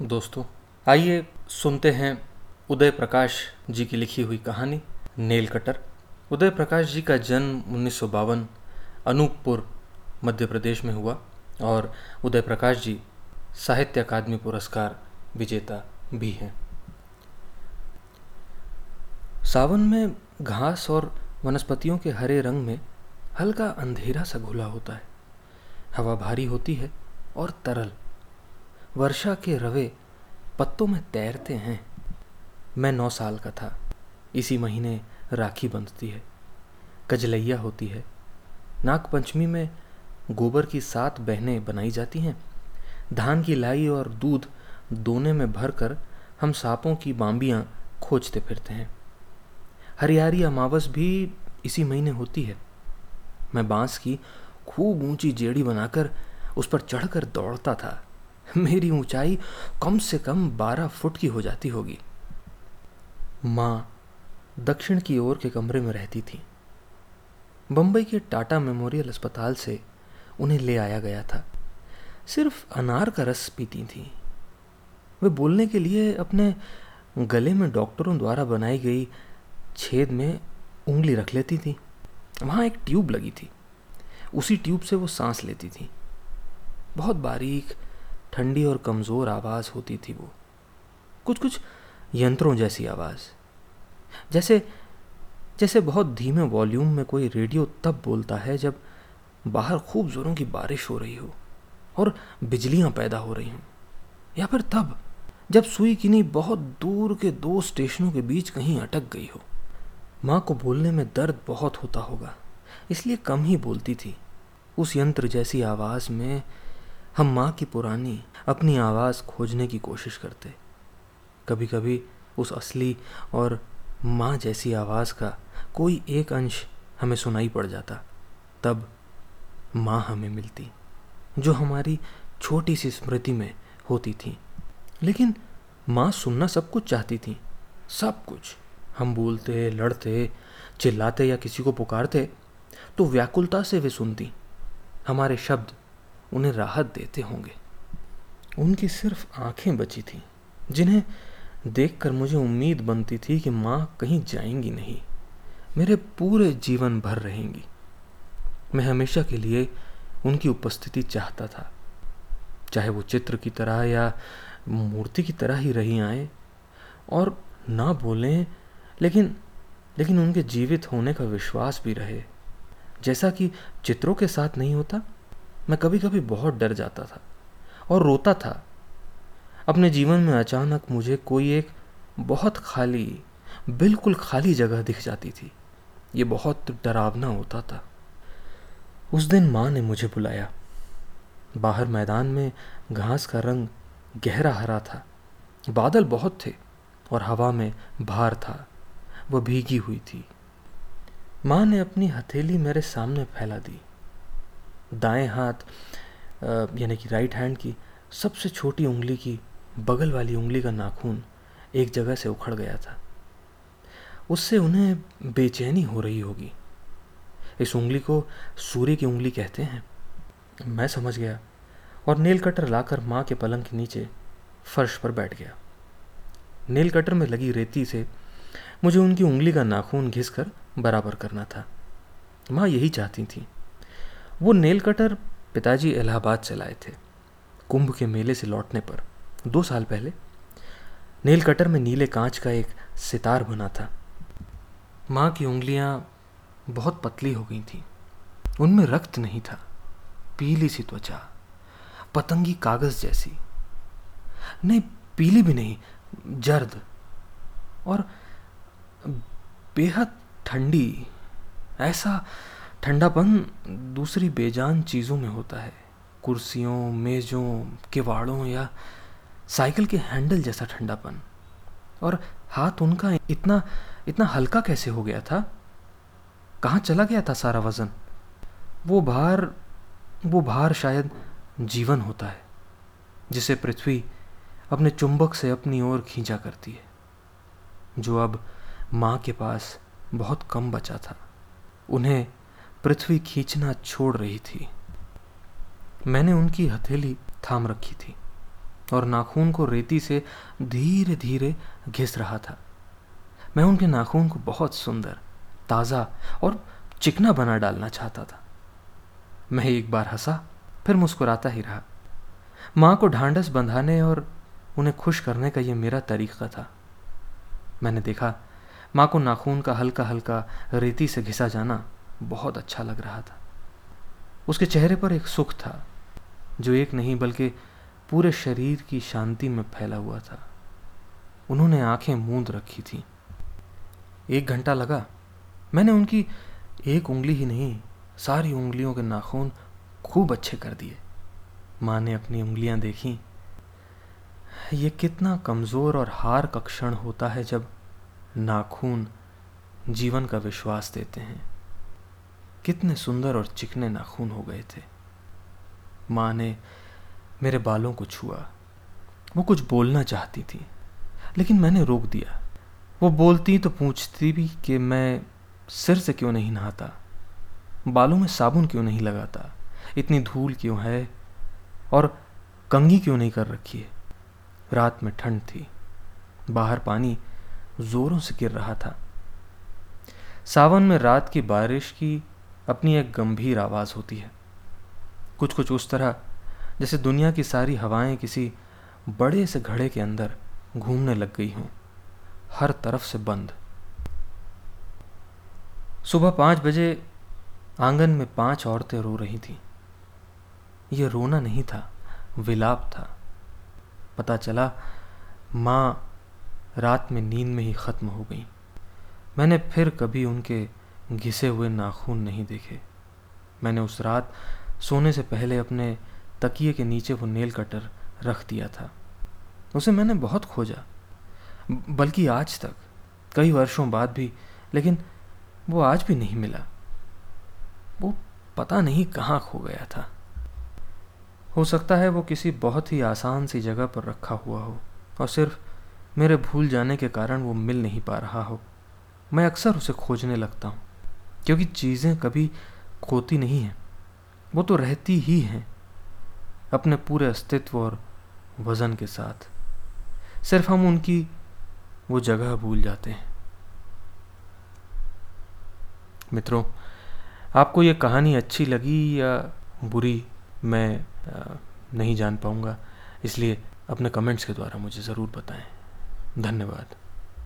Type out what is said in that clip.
दोस्तों, आइए सुनते हैं उदय प्रकाश जी की लिखी हुई कहानी, नेल कटर। उदय प्रकाश जी का जन्म उन्नीस सौ बावन अनूपपुर, मध्य प्रदेश में हुआ और उदय प्रकाश जी साहित्य अकादमी पुरस्कार विजेता भी हैं। सावन में घास और वनस्पतियों के हरे रंग में हल्का अंधेरा सा घुला होता है। हवा भारी होती है और तरल। वर्षा के रवे पत्तों में तैरते हैं। मैं नौ साल का था। इसी महीने राखी बंधती है। कजलैया होती है। नाग पंचमी में गोबर की सात बहनें बनाई जाती हैं। धान की लाई और दूध दोने में भरकर हम सांपों की बाम्बियाँ खोजते फिरते हैं। हरियारी अमावस भी इसी महीने होती है। मैं बाँस की खूब ऊँची जेड़ी बनाकर उस पर चढ़कर दौड़ता था। मेरी ऊंचाई कम से कम बारह फुट की हो जाती होगी। माँ दक्षिण की ओर के कमरे में रहती थी। बम्बई के टाटा मेमोरियल अस्पताल से उन्हें ले आया गया था। सिर्फ़ अनार का रस पीती थी। वे बोलने के लिए अपने गले में डॉक्टरों द्वारा बनाई गई छेद में उंगली रख लेती थी। वहाँ एक ट्यूब लगी थी। उसी ट्यूब से वो सांस लेती थी। बहुत बारीक ठंडी और कमज़ोर आवाज़ होती थी वो। कुछ कुछ यंत्रों जैसी आवाज़। जैसे जैसे बहुत धीमे वॉल्यूम में कोई रेडियो तब बोलता है जब बाहर खूब ज़ोरों की बारिश हो रही हो और बिजलियाँ पैदा हो रही हों, या फिर तब जब सुई किनी बहुत दूर के दो स्टेशनों के बीच कहीं अटक गई हो। माँ को बोलने में दर्द बहुत होता होगा, इसलिए कम ही बोलती थी। उस यंत्र जैसी आवाज़ में हम माँ की पुरानी अपनी आवाज़ खोजने की कोशिश करते। कभी कभी उस असली और माँ जैसी आवाज़ का कोई एक अंश हमें सुनाई पड़ जाता। तब माँ हमें मिलती, जो हमारी छोटी सी स्मृति में होती थी। लेकिन माँ सुनना सब कुछ चाहती थी। सब कुछ। हम बोलते, लड़ते, चिल्लाते या किसी को पुकारते तो व्याकुलता से वे सुनती। हमारे शब्द उन्हें राहत देते होंगे। उनकी सिर्फ़ आँखें बची थीं, जिन्हें देखकर मुझे उम्मीद बनती थी कि माँ कहीं जाएँगी नहीं। मेरे पूरे जीवन भर रहेंगी। मैं हमेशा के लिए उनकी उपस्थिति चाहता था। चाहे वो चित्र की तरह या मूर्ति की तरह ही रही आए, और ना बोलें, लेकिन लेकिन उनके जीवित होने का विश्वास भी रहे। जैसा कि चित्रों के साथ नहीं होता मैं कभी कभी बहुत डर जाता था और रोता था। अपने जीवन में अचानक मुझे कोई एक बहुत खाली, बिल्कुल खाली जगह दिख जाती थी। ये बहुत डरावना होता था। उस दिन माँ ने मुझे बुलाया। बाहर मैदान में घास का रंग गहरा हरा था। बादल बहुत थे और हवा में भार था। वह भीगी हुई थी। माँ ने अपनी हथेली मेरे सामने फैला दी। दाएँ हाथ यानी कि राइट हैंड की, सबसे छोटी उंगली की बगल वाली उंगली का नाखून एक जगह से उखड़ गया था। उससे उन्हें बेचैनी हो रही होगी। इस उंगली को सूर्य की उंगली कहते हैं। मैं समझ गया और नेल कटर लाकर माँ के पलंग के नीचे फर्श पर बैठ गया। नेल कटर में लगी रेती से मुझे उनकी उंगली का नाखून घिस कर बराबर करना था। माँ यही चाहती थी। वो नेल कटर पिताजी इलाहाबाद से लाए थे। कुंभ के मेले से लौटने पर, दो साल पहले नेल कटर में नीले कांच का एक सितार बना था। माँ की उंगलियाँ बहुत पतली हो गई थीं। उनमें रक्त नहीं था, पीली सी त्वचा, पतंगी कागज़ जैसी। नहीं, पीली भी नहीं, जर्द। और बेहद ठंडी, ऐसा ठंडापन दूसरी बेजान चीज़ों में होता है। कुर्सियों, मेज़ों, किवाड़ों या साइकिल के हैंडल जैसा ठंडापन। और हाथ उनका इतना इतना हल्का कैसे हो गया था? कहाँ चला गया था सारा वज़न? वो भार वो भार शायद जीवन होता है, जिसे पृथ्वी अपने चुंबक से अपनी ओर खींचा करती है, जो अब माँ के पास बहुत कम बचा था। उन्हें पृथ्वी खींचना छोड़ रही थी। मैंने उनकी हथेली थाम रखी थी और नाखून को रेती से धीरे धीरे घिस रहा था। मैं उनके नाखून को बहुत सुंदर, ताज़ा और चिकना बना डालना चाहता था। मैं एक बार हंसा, फिर मुस्कुराता ही रहा। माँ को ढांढस बंधाने और उन्हें खुश करने का यह मेरा तरीका था। मैंने देखा, माँ को नाखून का हल्का हल्का रेती से घिसा जाना बहुत अच्छा लग रहा था। उसके चेहरे पर एक सुख था, जो एक नहीं बल्कि पूरे शरीर की शांति में फैला हुआ था। उन्होंने आँखें मूंद रखी थी। एक घंटा लगा। मैंने उनकी एक उंगली ही नहीं, सारी उंगलियों के नाखून खूब अच्छे कर दिए। माँ ने अपनी उंगलियाँ देखी। ये कितना कमज़ोर और हार का क्षण होता है जब नाखून जीवन का विश्वास देते हैं। कितने सुंदर और चिकने नाखून हो गए थे। माँ ने मेरे बालों को छुआ। वो कुछ बोलना चाहती थी, लेकिन मैंने रोक दिया। वो बोलती तो पूछती भी कि मैं सिर से क्यों नहीं नहाता? बालों में साबुन क्यों नहीं लगाता? इतनी धूल क्यों है? और कंगी क्यों नहीं कर रखी है? रात में ठंड थी। बाहर पानी जोरों से गिर रहा था। सावन में रात की बारिश की अपनी एक गंभीर आवाज़ होती है। कुछ कुछ उस तरह, जैसे दुनिया की सारी हवाएँ किसी बड़े से घड़े के अंदर घूमने लग गई हों, हर तरफ़ से बंद। सुबह पाँच बजे आँगन में पाँच औरतें रो रही थीं। यह रोना नहीं था, विलाप था। पता चला, माँ रात में नींद में ही ख़त्म हो गई। मैंने फिर कभी उनके घिसे हुए नाखून नहीं देखे। मैंने उस रात सोने से पहले अपने तकिए के नीचे वो नेल कटर रख दिया था। उसे मैंने बहुत खोजा, बल्कि आज तक, कई वर्षों बाद भी, लेकिन वो आज भी नहीं मिला। वो पता नहीं कहाँ खो गया था। हो सकता है वो किसी बहुत ही आसान सी जगह पर रखा हुआ हो, और सिर्फ़ मेरे भूल जाने के कारण वो मिल नहीं पा रहा हो। मैं अक्सर उसे खोजने लगता हूँ। क्योंकि चीज़ें कभी खोती नहीं हैं। वो तो रहती ही हैं, अपने पूरे अस्तित्व और वज़न के साथ। सिर्फ़ हम उनकी वो जगह भूल जाते हैं। मित्रों, आपको ये कहानी अच्छी लगी या बुरी, मैं नहीं जान पाऊँगा। इसलिए अपने कमेंट्स के द्वारा मुझे ज़रूर बताएँ। धन्यवाद।